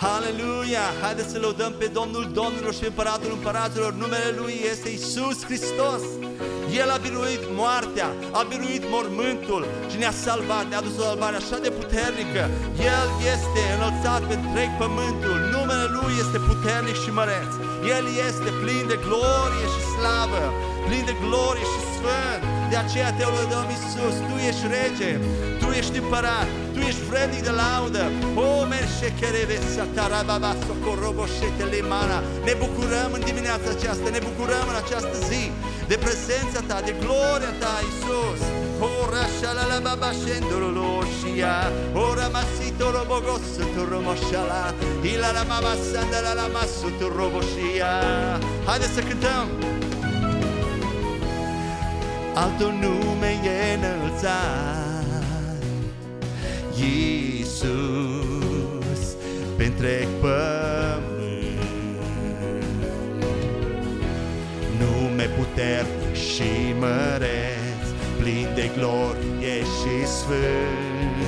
Aleluia! Haideți să lăudăm pe Domnul Domnilor și Împăratul Împăraților. Numele Lui este Isus Hristos. El a biruit moartea, a biruit mormântul și ne-a salvat, ne-a dus o salvare așa de puternică. El este înălțat pe întreg pământul, numele Lui este puternic și măreț. El este plin de glorie și slavă, plin de glorie și sfânt. De aceea te lăudăm Isus, Tu ești rege, Tu ești împărat, Tu ești vrednic de laudă. O, merșe cherevesa tarababa socoroboșetele mana. Ne bucurăm în dimineața aceasta, ne bucurăm în această zi de prezența Ta, de gloria Ta, Isus. Ora shalala baba shendolo loshia Ora masito robogos tu romoshala Ila la mama sandala la masu tu roboshia Haideți să cântăm Altul nume e înălțat Iisus pe întreg pământ Nume puternic și măreț Plin de glorie și sfânt.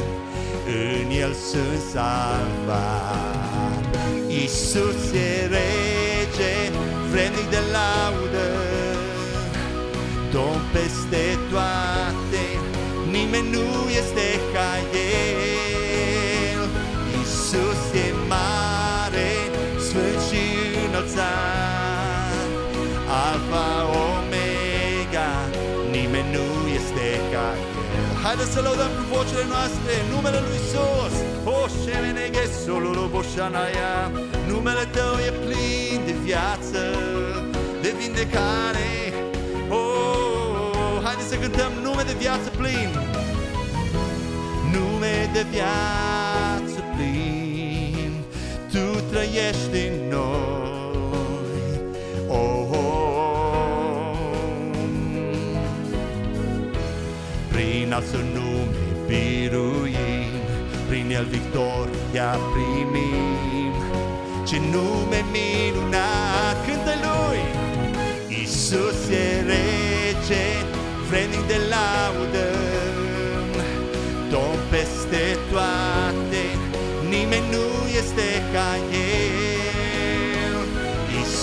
În el sunt salvat. Iisus e rege Vrednic de laudă. Domn peste toate Nimeni nu este ca El Iisus e mare Sfânt și înălțat Alfa, Omega Nimeni nu este ca El Haideți să lăudăm cu vocile noastre Numele Lui Iisus O șemeneghe solul boșanaia Numele Tău e plin de viață De vindecare Oh, haideți să cântăm nume de viață plin Nume de viață plin Tu trăiești în noi. Oh, oh. Prin al său nume biruim Prin el victoria primim. Ce nume minunat cântă lui! Isus e rege, vrednic de laudă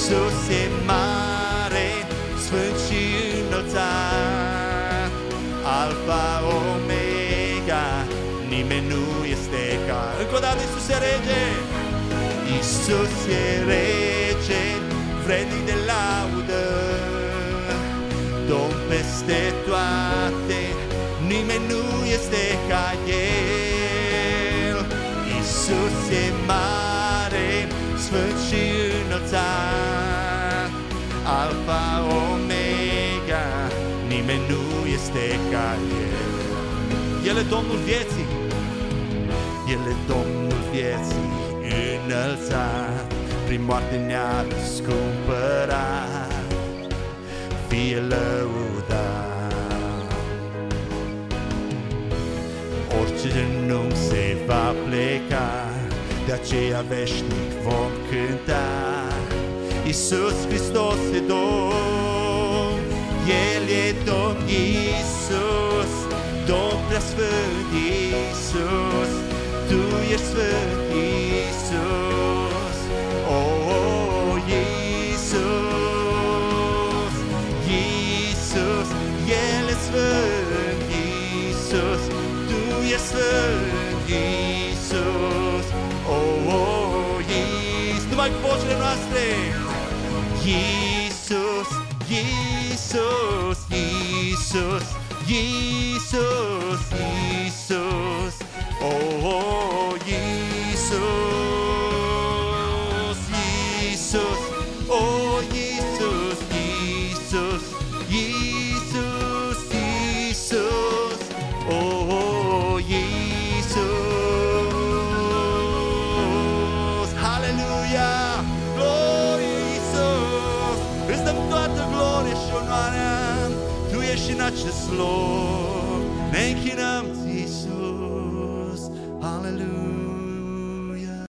Isus e mare, sfânt și înălțat Alfa, Omega, nimeni nu este ca. Încă o dată Isus e rege Isus e rege, vrednic de laudă Domn peste toate, nimeni nu este ca El. Isus e mare, sfânt și înălțat Alfa, Omega, nimeni nu este ca El El e Domnul vieții, El e Domnul vieții înălțat prin moarte ne-a răscumpărat, fie lăudat. Orice genunchi se va pleca, de aceea veșnic vom cânta. Iisus Hristos e Domn, El e Domn Iisus, Domn preasfânt Iisus, Tu ești sfânt Iisus. Oh, Iisus, Iisus, El e sfânt, Iisus, Tu ești sfânt, Iisus. Oh, oh, Iisus, numai cu vocile noastre. Iisus, Iisus, Iisus, Iisus, Iisus. Oh, oh, Iisus, Iisus, oh, Nečinače slov, neki nam ti Isus, Hallelujah.